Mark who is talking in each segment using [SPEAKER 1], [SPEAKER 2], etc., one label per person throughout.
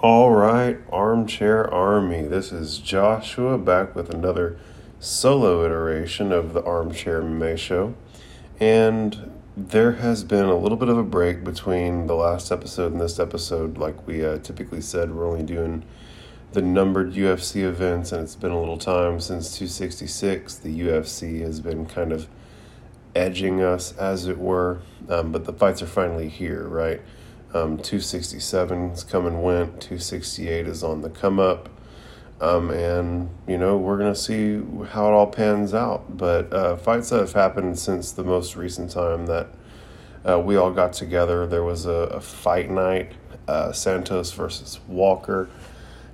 [SPEAKER 1] All right, Armchair Army. This is Joshua back with another solo iteration of the Armchair MMA Show. And there has been a little bit of a break between the last episode and this episode. Like we uh, typically said, we're only doing the numbered UFC events, and it's been a little time since 266. The UFC has been kind of edging us, as it were, um, but the fights are finally here, right? Um, 267 is come and went. 268 is on the come up. Um, and, you know, we're going to see how it all pans out. But uh, fights that have happened since the most recent time that uh, we all got together, there was a, a fight night uh, Santos versus Walker.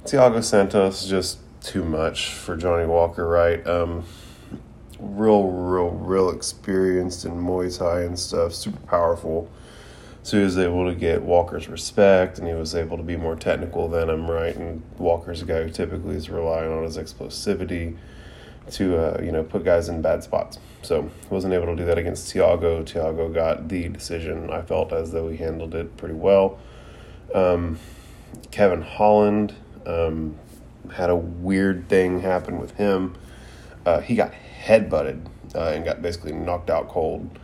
[SPEAKER 1] Thiago Santos, just too much for Johnny Walker, right? Um, real, real, real experienced in Muay Thai and stuff, super powerful so he was able to get Walker's respect, and he was able to be more technical than him, right? And Walker's a guy who typically is relying on his explosivity to, uh, you know, put guys in bad spots. So wasn't able to do that against Thiago. Thiago got the decision. I felt as though he handled it pretty well. Um, Kevin Holland um, had a weird thing happen with him. Uh, he got headbutted uh, and got basically knocked out cold.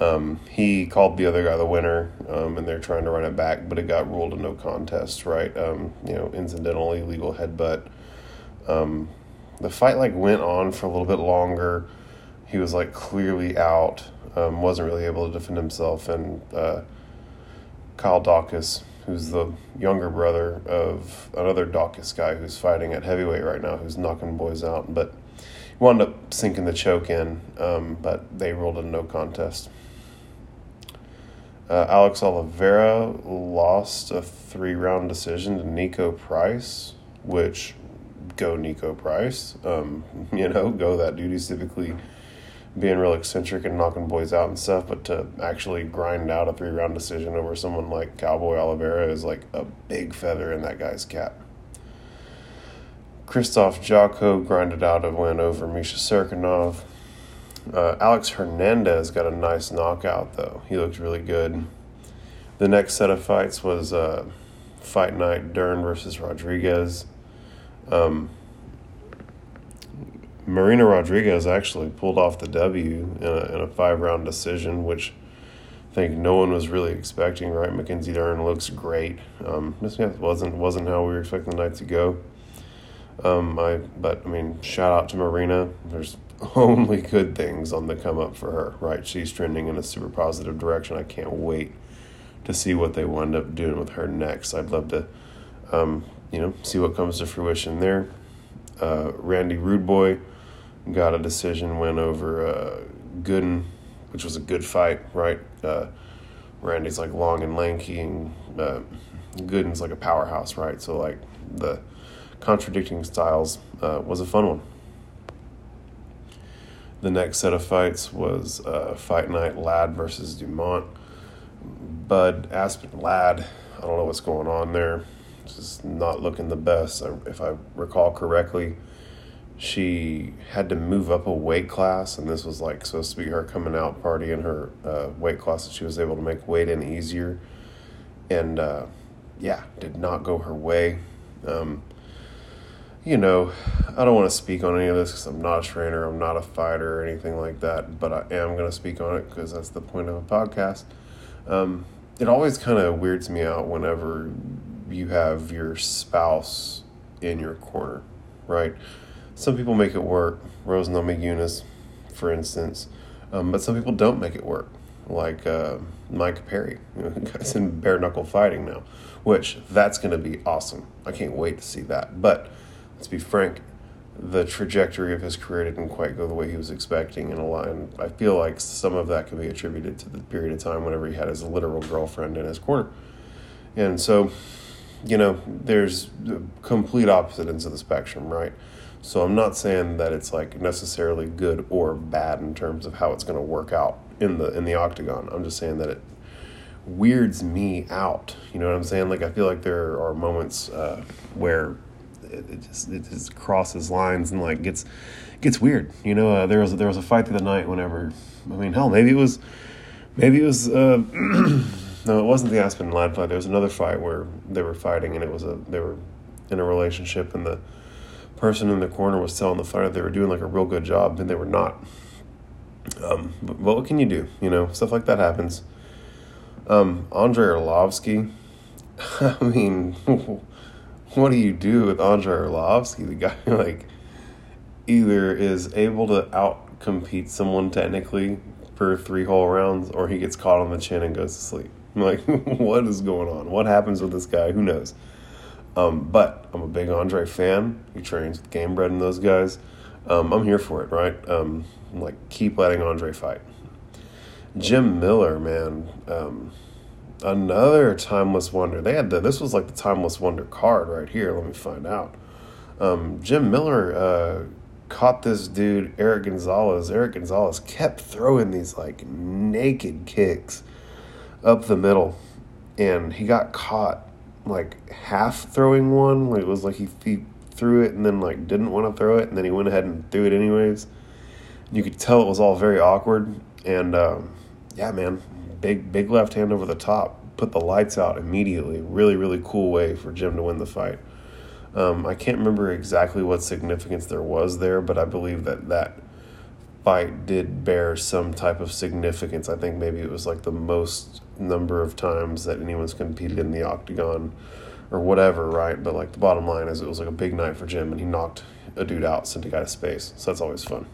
[SPEAKER 1] Um, he called the other guy the winner, um, and they're trying to run it back, but it got ruled a no contest, right? Um, you know, incidental illegal headbutt. Um, the fight like went on for a little bit longer. He was like clearly out, um, wasn't really able to defend himself, and uh, Kyle Daukaus, who's the younger brother of another Daukaus guy who's fighting at heavyweight right now, who's knocking boys out, but he wound up sinking the choke in, um, but they ruled a no contest. Uh, Alex Oliveira lost a three round decision to Niko Price, which go Niko Price. Um, you know, go that dude. He's typically being real eccentric and knocking boys out and stuff, but to actually grind out a three round decision over someone like Cowboy Oliveira is like a big feather in that guy's cap. Christoph Jotko grinded out a win over Misha Cirkunov. Uh, Alex Hernandez got a nice knockout, though. He looked really good. The next set of fights was uh, Fight Night Dern versus Rodriguez. Um, Marina Rodriguez actually pulled off the W in a, in a five round decision, which I think no one was really expecting. Right, Mackenzie Dern looks great. Um, this wasn't wasn't how we were expecting the night to go. Um, I but I mean, shout out to Marina. There's only good things on the come up for her, right? She's trending in a super positive direction. I can't wait to see what they wind up doing with her next. I'd love to, um, you know, see what comes to fruition there. Uh, Randy Boy got a decision win over uh, Gooden, which was a good fight, right? Uh, Randy's like long and lanky, and uh, Gooden's like a powerhouse, right? So like the contradicting styles uh, was a fun one. The next set of fights was uh, Fight Night Ladd versus Dumont. Bud Aspen Ladd, I don't know what's going on there. Just not looking the best. If I recall correctly, she had to move up a weight class, and this was like supposed to be her coming out party in her uh, weight class that she was able to make weight in easier. And uh, yeah, did not go her way. Um, you know, I don't want to speak on any of this because I'm not a trainer, I'm not a fighter or anything like that, but I am going to speak on it because that's the point of a podcast. Um, it always kind of weirds me out whenever you have your spouse in your corner, right? Some people make it work, Rose Namajunas, for instance, um, but some people don't make it work, like uh, Mike Perry, you know, guy's in bare knuckle fighting now, which that's going to be awesome. I can't wait to see that, but let's be frank, the trajectory of his career didn't quite go the way he was expecting in a line. I feel like some of that can be attributed to the period of time whenever he had his literal girlfriend in his corner. And so, you know, there's the complete opposite ends of the spectrum, right? So I'm not saying that it's like necessarily good or bad in terms of how it's going to work out in the in the octagon. I'm just saying that it weirds me out. You know what I'm saying? Like I feel like there are moments uh, where it, it, just it just crosses lines and like gets gets weird. You know, uh, there was there was a fight through the night. Whenever I mean, hell, maybe it was maybe it was uh, no, it wasn't the Aspen Ladd fight. There was another fight where they were fighting, and it was a they were in a relationship, and the person in the corner was telling the fighter they were doing like a real good job, and they were not. Um, but, but what can you do? You know, stuff like that happens. Um, Andrei Arlovsky. I mean, what do you do with Andrei Arlovsky? The guy like either is able to out compete someone technically for three whole rounds, or he gets caught on the chin and goes to sleep. I'm like, what is going on? What happens with this guy? Who knows? Um, but I'm a big Andre fan. He trains with Gamebred and those guys. Um, I'm here for it, right? Um, like, keep letting Andre fight. Jim Miller, man, um, another timeless wonder. They had the this was like the timeless wonder card right here. Let me find out. Um, Jim Miller uh, caught this dude Eric Gonzalez. Eric Gonzalez kept throwing these like naked kicks up the middle, and he got caught like half throwing one. Like it was like he, he threw it and then like didn't want to throw it, and then he went ahead and threw it anyways. You could tell it was all very awkward, and um, yeah, man, big big left hand over the top, put the lights out immediately. Really really cool way for Jim to win the fight. Um, I can't remember exactly what significance there was there, but I believe that that fight did bear some type of significance. I think maybe it was like the most number of times that anyone's competed in the octagon or whatever, right? But like the bottom line is it was like a big night for Jim and he knocked a dude out, sent a guy to space. So that's always fun.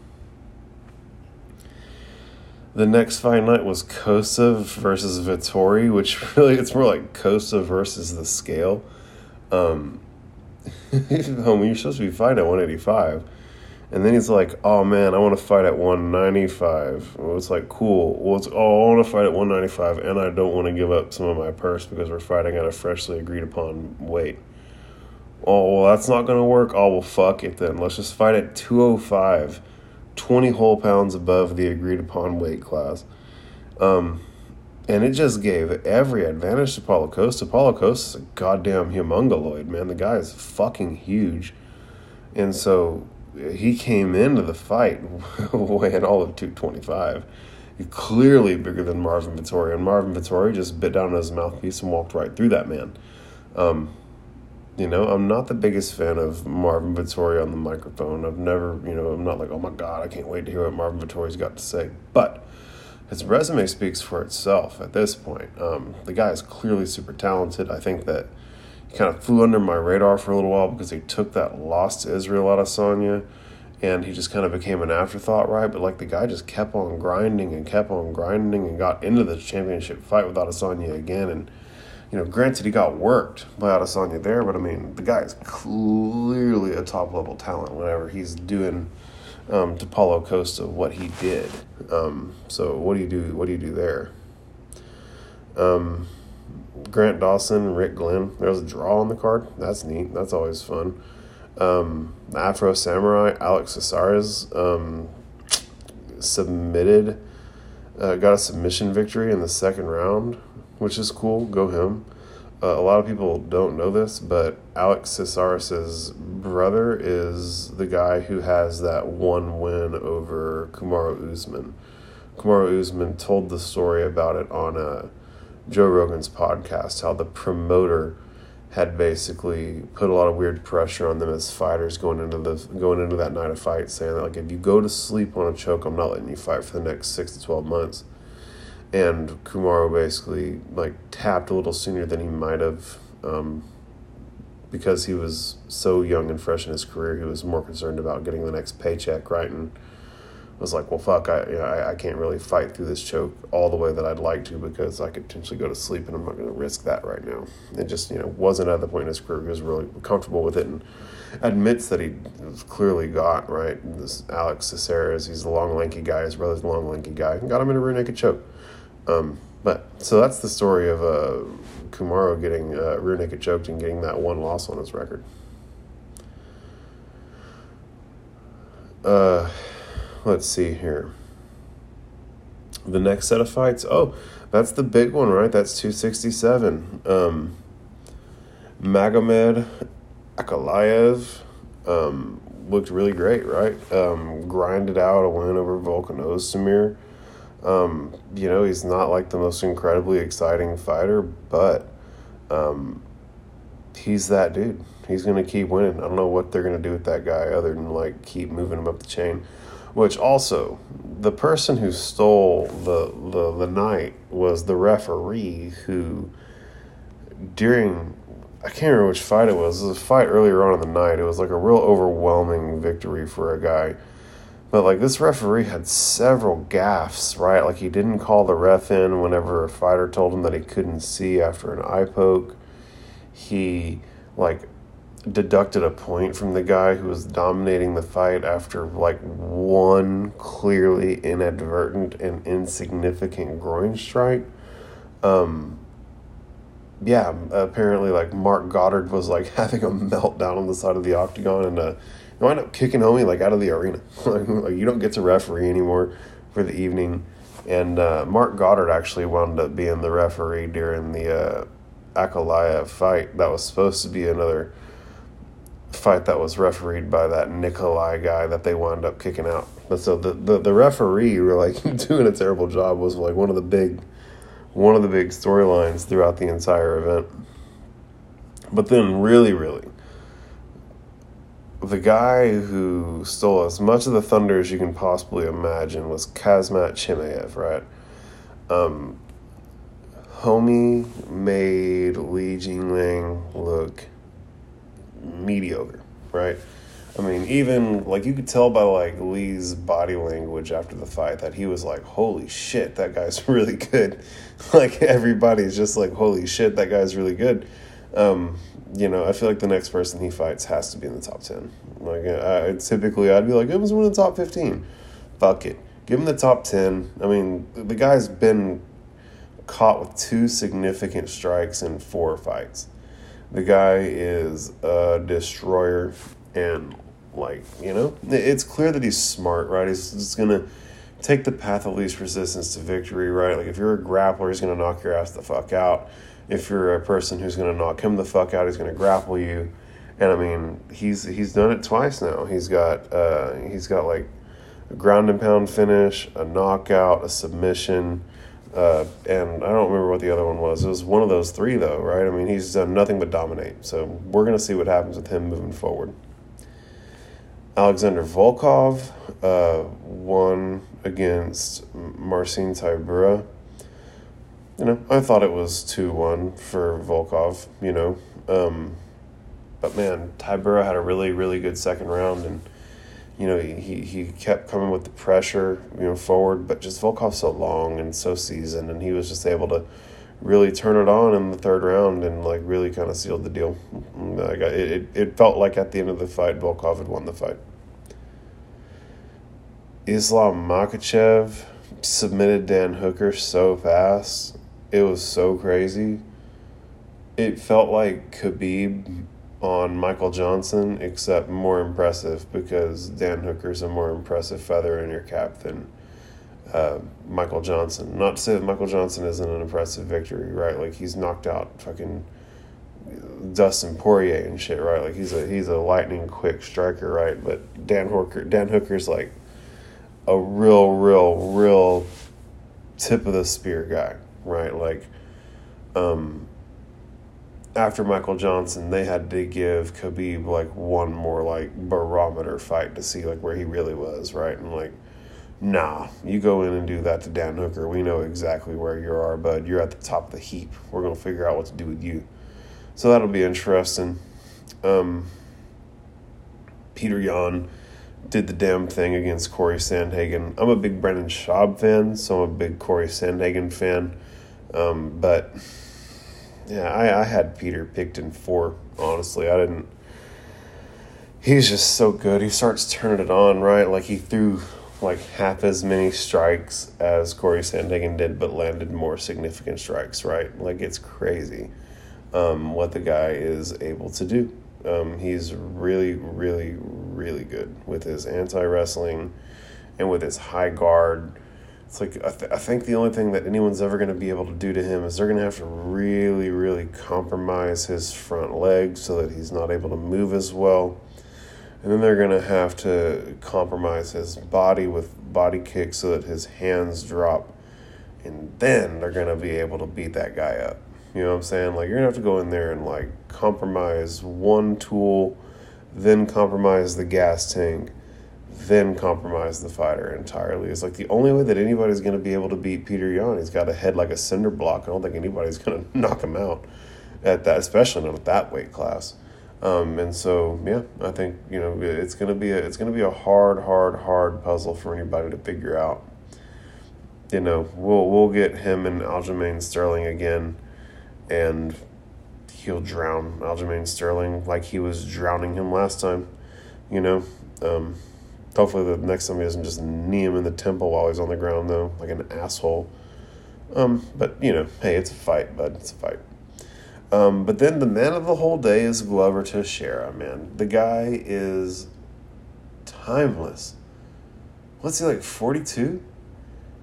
[SPEAKER 1] The next fight night was Costa versus Vettori, which really it's more like Costa versus the scale. Um, homie, you're supposed to be fighting at 185. And then he's like, "Oh man, I want to fight at 195." Well, it's like, "Cool. Well, it's oh, I want to fight at 195, and I don't want to give up some of my purse because we're fighting at a freshly agreed upon weight." Oh, well, that's not gonna work. Oh, well, fuck it then. Let's just fight at 205, 20 whole pounds above the agreed upon weight class. Um, and it just gave every advantage to Paulo Costa. Paulo Costa is a goddamn humongoloid, man. The guy is fucking huge. And so he came into the fight weighing all of 225. He's clearly bigger than Marvin Vettori, and Marvin Vettori just bit down on his mouthpiece and walked right through that man. Um, you know, I'm not the biggest fan of Marvin Vettori on the microphone. I've never, you know, I'm not like, oh my God, I can't wait to hear what Marvin Vettori's got to say. But his resume speaks for itself at this point. Um, the guy is clearly super talented. I think that he kind of flew under my radar for a little while because he took that loss to Israel Adesanya and he just kind of became an afterthought, right? But like the guy just kept on grinding and kept on grinding and got into the championship fight with Adesanya again. And, you know, granted he got worked by Adesanya there, but I mean, the guy is clearly a top level talent whenever he's doing um, to Paulo Costa what he did. Um, so what do you do? What do you do there? Um, Grant Dawson, Rick Glenn. There was a draw on the card. That's neat. That's always fun. Um, Afro Samurai, Alex Caceres, um, submitted, uh, got a submission victory in the second round, which is cool. Go him. Uh, a lot of people don't know this, but Alex Caceres' brother is the guy who has that one win over Kamaru Usman. Kamaru Usman told the story about it on a Joe Rogan's podcast how the promoter had basically put a lot of weird pressure on them as fighters going into the going into that night of fight, saying that like if you go to sleep on a choke, I'm not letting you fight for the next six to twelve months. And Kamaru basically like tapped a little sooner than he might have, um, because he was so young and fresh in his career. He was more concerned about getting the next paycheck, right, and was like, well, fuck, I, you know, I, I can't really fight through this choke all the way that I'd like to because I could potentially go to sleep and I'm not going to risk that right now. It just, you know, wasn't at the point in his career he was really comfortable with it and admits that he clearly got, right, this Alex Caceres, he's the long, lanky guy, his brother's the long, lanky guy, and got him in a rear naked choke. Um, but, so that's the story of uh, Kamaru getting uh, rear naked choked and getting that one loss on his record. Uh, let's see here. The next set of fights. Oh, that's the big one, right? That's 267. Um, Magomed Ankalaev um, looked really great, right? Um, grinded out a win over Volkan Ozdemir. Um, you know, he's not like the most incredibly exciting fighter, but um, he's that dude. He's going to keep winning. I don't know what they're going to do with that guy other than like keep moving him up the chain. Which also, the person who stole the, the, the night was the referee who, during, I can't remember which fight it was. It was a fight earlier on in the night. It was like a real overwhelming victory for a guy. But like this referee had several gaffes, right? Like he didn't call the ref in whenever a fighter told him that he couldn't see after an eye poke. He like deducted a point from the guy who was dominating the fight after like one clearly inadvertent and insignificant groin strike. Um, yeah, apparently like Marc Goddard was like having a meltdown on the side of the octagon and uh, you wind up kicking homie like out of the arena. like you don't get to referee anymore for the evening. And uh, Marc Goddard actually wound up being the referee during the uh, Ankalaev fight. That was supposed to be another fight that was refereed by that Nikolai guy that they wound up kicking out. But so the, the, the referee were like doing a terrible job was like one of the big one of the big storylines throughout the entire event. But then really, really, the guy who stole as much of the thunder as you can possibly imagine was Khamzat Chimaev, right? Um, homie made Li Jingliang look mediocre, right? I mean, even like you could tell by like Li's body language after the fight that he was like, "Holy shit, that guy's really good." like everybody's just like, "Holy shit, that guy's really good." Um, you know, I feel like the next person he fights has to be in the top ten. Like, uh, I, typically I'd be like, "Give him one in the top 15. Fuck it, give him the top ten. I mean, the guy's been caught with two significant strikes in four fights. The guy is a destroyer, and like you know, it's clear that he's smart, right? He's just gonna take the path of least resistance to victory, right? Like if you're a grappler, he's gonna knock your ass the fuck out. If you're a person who's gonna knock him the fuck out, he's gonna grapple you. And I mean, he's he's done it twice now. He's got uh, he's got like a ground and pound finish, a knockout, a submission uh, and I don't remember what the other one was. It was one of those three, though, right? I mean, he's done nothing but dominate. So we're going to see what happens with him moving forward. Alexander Volkov uh, won against Marcin Tybura. You know, I thought it was 2 1 for Volkov, you know. Um, but man, Tybura had a really, really good second round and you know, he, he kept coming with the pressure, you know, forward, but just Volkov's so long and so seasoned, and he was just able to really turn it on in the third round and like really kind of sealed the deal. Like it, it, it felt like at the end of the fight, Volkov had won the fight. Islam Makhachev submitted Dan Hooker so fast. It was so crazy. It felt like Khabib on Michael Johnson, except more impressive because Dan Hooker's a more impressive feather in your cap than uh, Michael Johnson. Not to say that Michael Johnson isn't an impressive victory, right? Like he's knocked out fucking Dustin Poirier and shit, right? Like he's a he's a lightning quick striker, right? But Dan Hooker Dan Hooker's like a real, real, real tip of the spear guy, right? Like um after Michael Johnson, they had to give Khabib like one more like barometer fight to see like where he really was, right? And like, nah, you go in and do that to Dan Hooker. We know exactly where you are, bud. You're at the top of the heap. We're gonna figure out what to do with you. So that'll be interesting. Um, Peter Yan did the damn thing against Cory Sandhagen. I'm a big Brendan Schaub fan, so I'm a big Cory Sandhagen fan. Um, but yeah, I, I had Peter picked in four, honestly. I didn't. He's just so good. He starts turning it on, right? Like he threw like half as many strikes as Cory Sandhagen did, but landed more significant strikes, right? Like it's crazy um, what the guy is able to do. Um, he's really, really, really good with his anti wrestling and with his high guard. It's like I, th- I think the only thing that anyone's ever going to be able to do to him is they're going to have to really really compromise his front leg so that he's not able to move as well. And then they're going to have to compromise his body with body kicks so that his hands drop. And then they're gonna be able to beat that guy up. You know what I'm saying? Like you're gonna have to go in there and like compromise one tool, then compromise the gas tank, then compromise the fighter entirely. It's like the only way that anybody's gonna be able to beat Peter Yan. He's got a head like a cinder block. I don't think anybody's gonna knock him out at that, especially not at that weight class. Um, and so, yeah, I think you know it's gonna be a, it's gonna be a hard, hard, hard puzzle for anybody to figure out. You know, we'll we'll get him and Aljamain Sterling again, and he'll drown Aljamain Sterling like he was drowning him last time. You know, um, hopefully the next time he doesn't just knee him in the temple while he's on the ground though, like an asshole. Um, but you know, hey, it's a fight, bud. It's a fight. Um, but then the man of the whole day is Glover Teixeira, man. The guy is timeless. What's he like,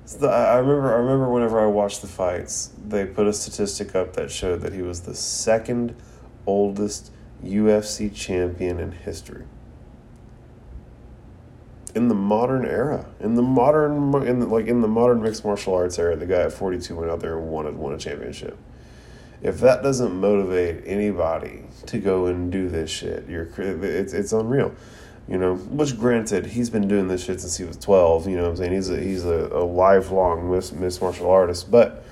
[SPEAKER 1] 42? I remember I remember whenever I watched the fights, they put a statistic up that showed that he was the second oldest UFC champion in history. In the modern era, in the modern in the, like in the modern mixed martial arts era, the guy at 42 went out there and won won a championship if that doesn't motivate anybody to go and do this shit, you're it's it's unreal. You know, which granted, he's been doing this shit since he was twelve. You know, what I'm saying he's a he's a, a lifelong miss, martial artist. But,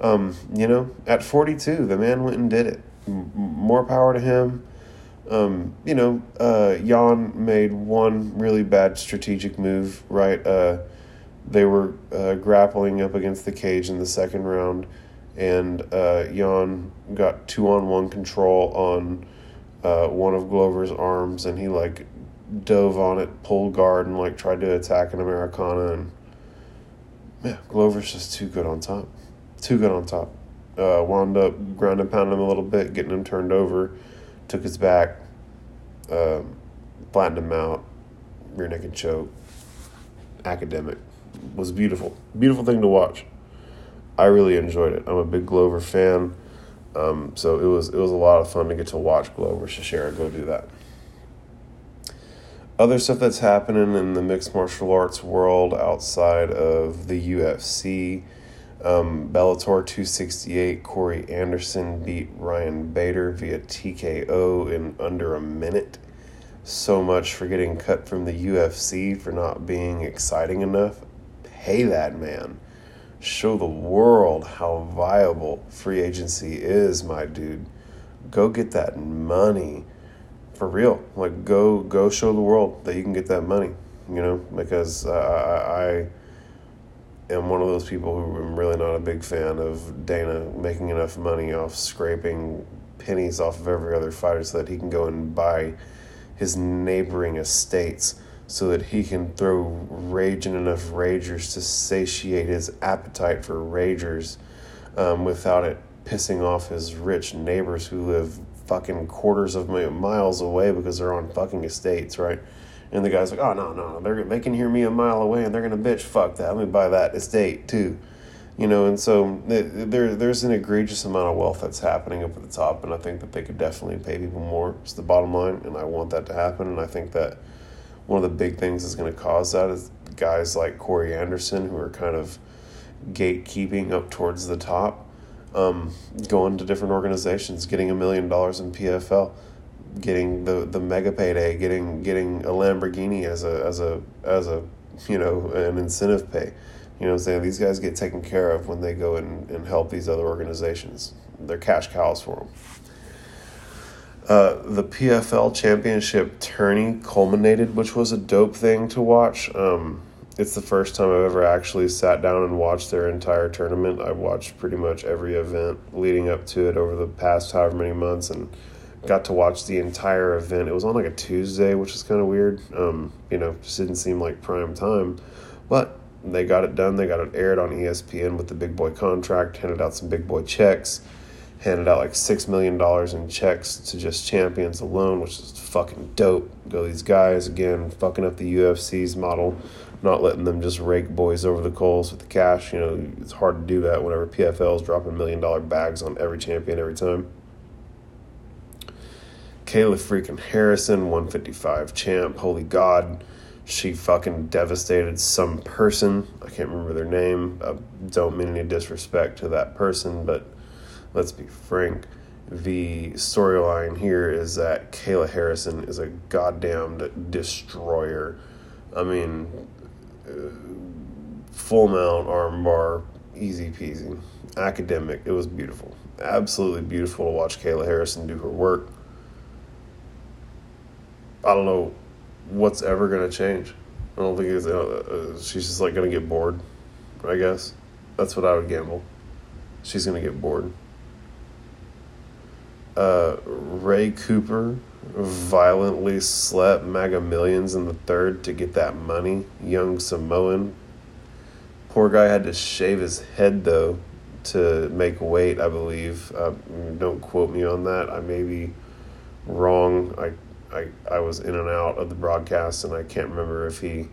[SPEAKER 1] um, you know, at 42, the man went and did it. M- more power to him. Um, you know, uh, Yan made one really bad strategic move. Right, uh, they were uh, grappling up against the cage in the second round and uh, Yan got two on one control on uh, one of Glover's arms, and he like dove on it, pulled guard, and like tried to attack an Americana, and yeah, Glover's just too good on top, too good on top. Uh, wound up ground and pounding him a little bit, getting him turned over, took his back, uh, flattened him out, rear naked choke. Academic was beautiful, beautiful thing to watch. I really enjoyed it. I'm a big Glover fan, um, so it was it was a lot of fun to get to watch Glover Teixeira go do that. Other stuff that's happening in the mixed martial arts world outside of the UFC. Um, Bellator 268, Corey Anderson beat Ryan Bader via TKO in under a minute. So much for getting cut from the UFC for not being exciting enough. Pay that man show the world how viable free agency is, my dude. Go get that money for real. Like go go show the world that you can get that money. You know, because uh, I, I am one of those people who am really not a big fan of Dana making enough money off scraping pennies off of every other fighter so that he can go and buy his neighboring estates so that he can throw rage in enough ragers to satiate his appetite for ragers um, without it pissing off his rich neighbors who live fucking quarters of miles away because they're on fucking estates, right? And the guy's like, oh, no, no, they're, they can hear me a mile away and they're going to bitch, fuck that. Let me buy that estate too. You know, and so there, there's an egregious amount of wealth that's happening up at the top, and I think that they could definitely pay people more. It's the bottom line, and I want that to happen, and I think that one of the big things that's going to cause that is guys like Corey Anderson, who are kind of gatekeeping up towards the top, um, going to different organizations, getting a million dollars in PFL, getting the, the mega payday, getting getting a Lamborghini as a as a as a you know an incentive pay. You know saying? These guys get taken care of when they go and, and help these other organizations. They're cash cows for them. Uh, the PFL championship tourney culminated, which was a dope thing to watch. Um, it's the first time I've ever actually sat down and watched their entire tournament. I've watched pretty much every event leading up to it over the past however many months and got to watch the entire event. It was on like a Tuesday, which is kind of weird. Um, you know, just didn't seem like prime time. But they got it done. They got it aired on ESPN with the big boy contract, handed out some big boy checks handed out like six million dollars in checks to just champions alone, which is fucking dope. Go these guys again, fucking up the UFC's model, not letting them just rake boys over the coals with the cash. You know, it's hard to do that whenever PFL is dropping million dollar bags on every champion every time. Kayla freaking Harrison, 155 champ. Holy God. She fucking devastated some person. I can't remember their name. I don't mean any disrespect to that person, but let's be frank. The storyline here is that Kayla Harrison is a goddamned destroyer. I mean, full mount armbar, easy peasy. Academic. It was beautiful. Absolutely beautiful to watch Kayla Harrison do her work. I don't know what's ever to change. I don't think it's, uh, uh, she's just like to get bored, I guess. That's what I would gamble. She's to get bored. Uh, Ray Cooper violently slept Mega Millions in the third to get that money. Young Samoan. Poor guy had to shave his head though to make weight, I believe. Uh, don't quote me on that. I may be wrong. I I, I was in and out of the broadcast and I can't remember if he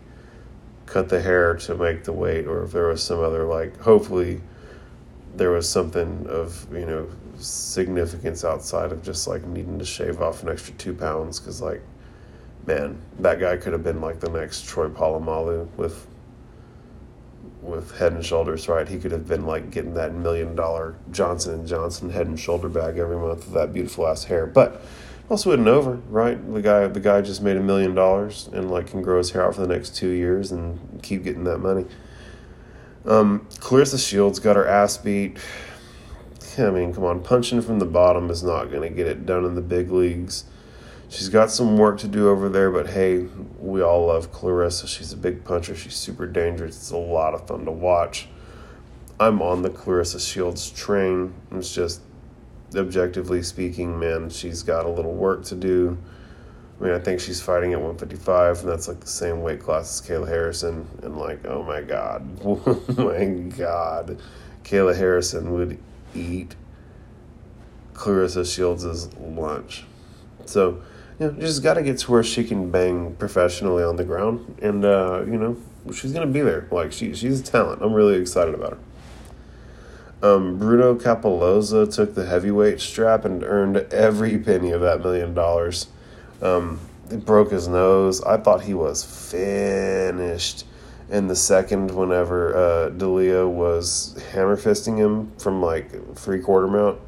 [SPEAKER 1] cut the hair to make the weight or if there was some other like hopefully there was something of you know significance outside of just like needing to shave off an extra two pounds because like man that guy could have been like the next troy polamalu with with head and shoulders right he could have been like getting that million dollar johnson and johnson head and shoulder bag every month with that beautiful ass hair but also isn't over, right? The guy the guy just made a million dollars and like can grow his hair out for the next two years and keep getting that money. Um, Claressa Shields got her ass beat. I mean, come on, punching from the bottom is not going to get it done in the big leagues. She's got some work to do over there, but hey, we all love Claressa. She's a big puncher. She's super dangerous. It's a lot of fun to watch. I'm on the Claressa Shields train. It's just objectively speaking, man, she's got a little work to do. I mean, I think she's fighting at 155, and that's like the same weight class as Kayla Harrison. And like, oh my god, oh my god, Kayla Harrison would eat Claressa Shields' lunch. So, you know, just got to get to where she can bang professionally on the ground, and uh, you know, she's gonna be there. Like, she she's a talent. I'm really excited about her. Um, Bruno Cappelozza took the heavyweight strap and earned every penny of that million dollars. Um, he broke his nose. I thought he was finished in the second whenever uh, was hammer fisting him from like three quarter mount.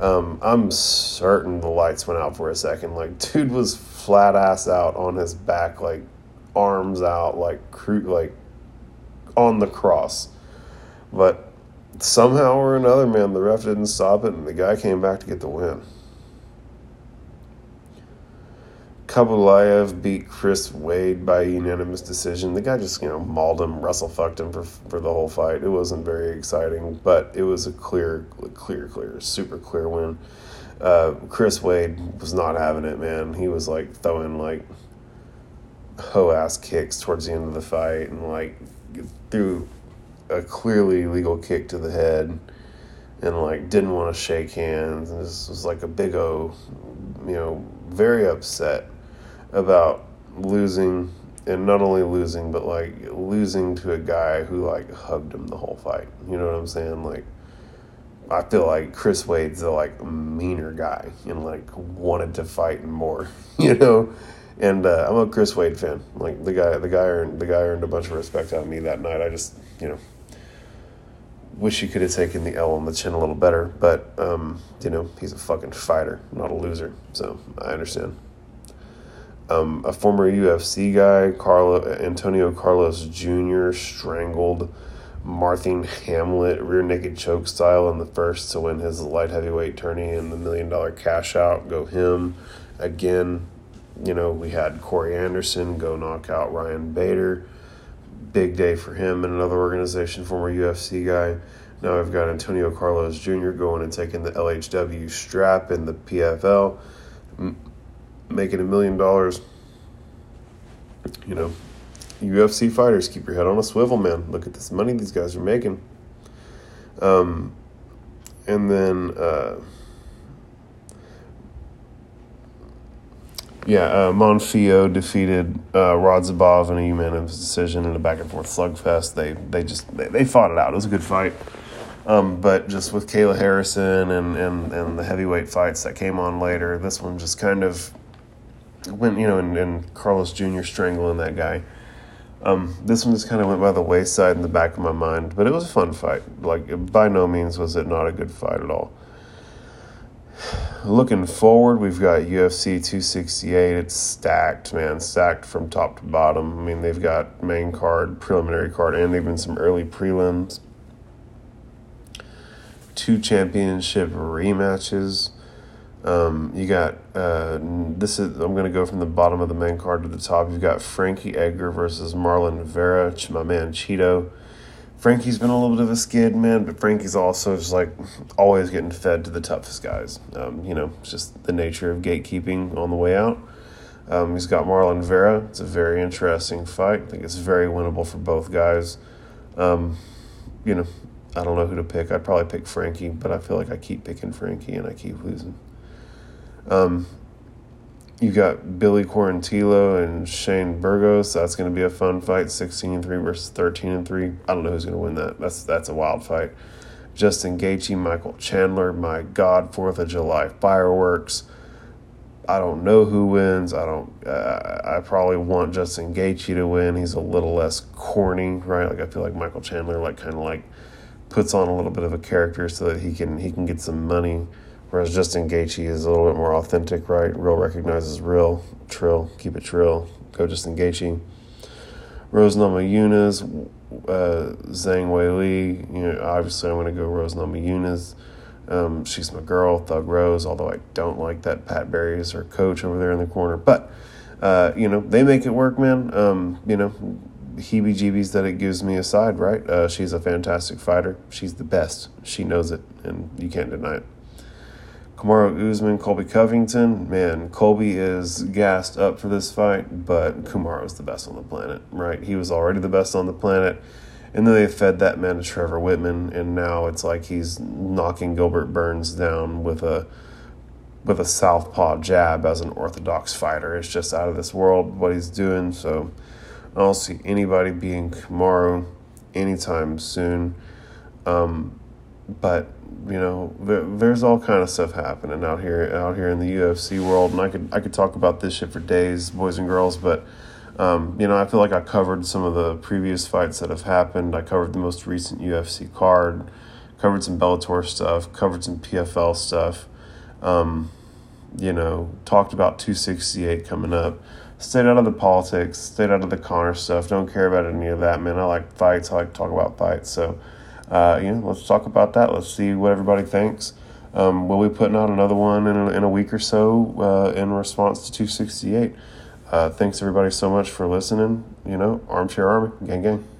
[SPEAKER 1] Um, I'm certain the lights went out for a second. Like, dude was flat ass out on his back, like arms out, like cru- like on the cross. But somehow or another, man, the ref didn't stop it, and the guy came back to get the win. Khaybulaev beat Chris Wade by unanimous decision. The guy just, you know, mauled him, Russell fucked him for, for the whole fight. It wasn't very exciting, but it was a clear, clear, clear, super clear win. Uh, Chris Wade was not having it, man. He was like throwing like hoe ass kicks towards the end of the fight and like threw a clearly legal kick to the head and like didn't want to shake hands and this was like a big o you know very upset about losing and not only losing but like losing to a guy who like hugged him the whole fight. You know what i'm saying? Like i feel like chris wade's a like meaner guy and like wanted to fight more you know? And uh, i'm a chris wade fan. Like the guy the guy earned the guy earned a bunch of respect out of me that night. I just you know wish he could have taken the L on the chin a little better, but um, you know he's a fucking fighter, not a loser. So I understand. Um, a former UFC guy, Carlo Antonio Carlos Jr. strangled Marthin Hamlet rear naked choke style in the first to win his light heavyweight tourney and the million dollar cash out. Go him again. You know we had Corey Anderson go knock out Ryan Bader big day for him and another organization, former UFC guy. Now I've got Antonio Carlos Jr. going and taking the LHW strap in the PFL, making a million dollars. You know, UFC fighters, keep your head on a swivel, man. Look at this money these guys are making. Um, and then, uh, Yeah, uh, Manfio defeated uh, Radzhabov in a unanimous decision in a back and forth slugfest. They they just they, they fought it out. It was a good fight. Um, but just with Kayla Harrison and, and, and the heavyweight fights that came on later, this one just kind of when you know, and, and Carlos Jr. strangling that guy. Um, this one just kind of went by the wayside in the back of my mind, but it was a fun fight. Like by no means was it not a good fight at all. Looking forward, we've got UFC 268. It's stacked, man, stacked from top to bottom. I mean, they've got main card, preliminary card, and even some early prelims. Two championship rematches. Um, you got uh, this is I'm gonna go from the bottom of the main card to the top. You've got Frankie Edgar versus Marlon Vera, my man Chito. Frankie's been a little bit of a skid man, but Frankie's also just like always getting fed to the toughest guys. Um, you know, it's just the nature of gatekeeping on the way out. Um, he's got Marlon Vera. It's a very interesting fight. I think it's very winnable for both guys. Um, you know, I don't know who to pick. I'd probably pick Frankie, but I feel like I keep picking Frankie and I keep losing. Um, you got Billy Quarantillo and Shane Burgos. That's going to be a fun fight. 16 and 3 versus 13 and 3. I don't know who's going to win that. That's that's a wild fight. Justin Gaethje, Michael Chandler. My God, 4th of July fireworks. I don't know who wins. I don't. Uh, I probably want Justin Gaethje to win. He's a little less corny, right? Like I feel like Michael Chandler, like kind of like puts on a little bit of a character so that he can he can get some money. Whereas Justin Gaethje is a little bit more authentic, right? Real recognizes real, trill, keep it trill. Go Justin Gaethje. Rose Namajunas, uh, Zhang Weili. You know, obviously I'm going to go Rose Namajunas. Um, she's my girl, Thug Rose. Although I don't like that Pat Barry is her coach over there in the corner, but uh, you know they make it work, man. Um, you know, heebie-jeebies that it gives me aside, right? Uh, she's a fantastic fighter. She's the best. She knows it, and you can't deny it. Kamaru Usman, Colby Covington, man, Colby is gassed up for this fight, but is the best on the planet, right? He was already the best on the planet, and then they fed that man to Trevor Wittman, and now it's like he's knocking Gilbert Burns down with a with a southpaw jab as an orthodox fighter. It's just out of this world what he's doing. So I don't see anybody being Kamaru anytime soon. Um, but you know, there's all kind of stuff happening out here, out here in the UFC world, and I could I could talk about this shit for days, boys and girls. But um, you know, I feel like I covered some of the previous fights that have happened. I covered the most recent UFC card, covered some Bellator stuff, covered some PFL stuff. Um, you know, talked about 268 coming up. Stayed out of the politics, stayed out of the Conor stuff. Don't care about any of that, man. I like fights. I like to talk about fights. So uh, you know, let's talk about that. Let's see what everybody thinks. Um, we'll be putting out another one in a, in a week or so uh, in response to 268. Uh, thanks everybody so much for listening. You know, Armchair Army, gang gang.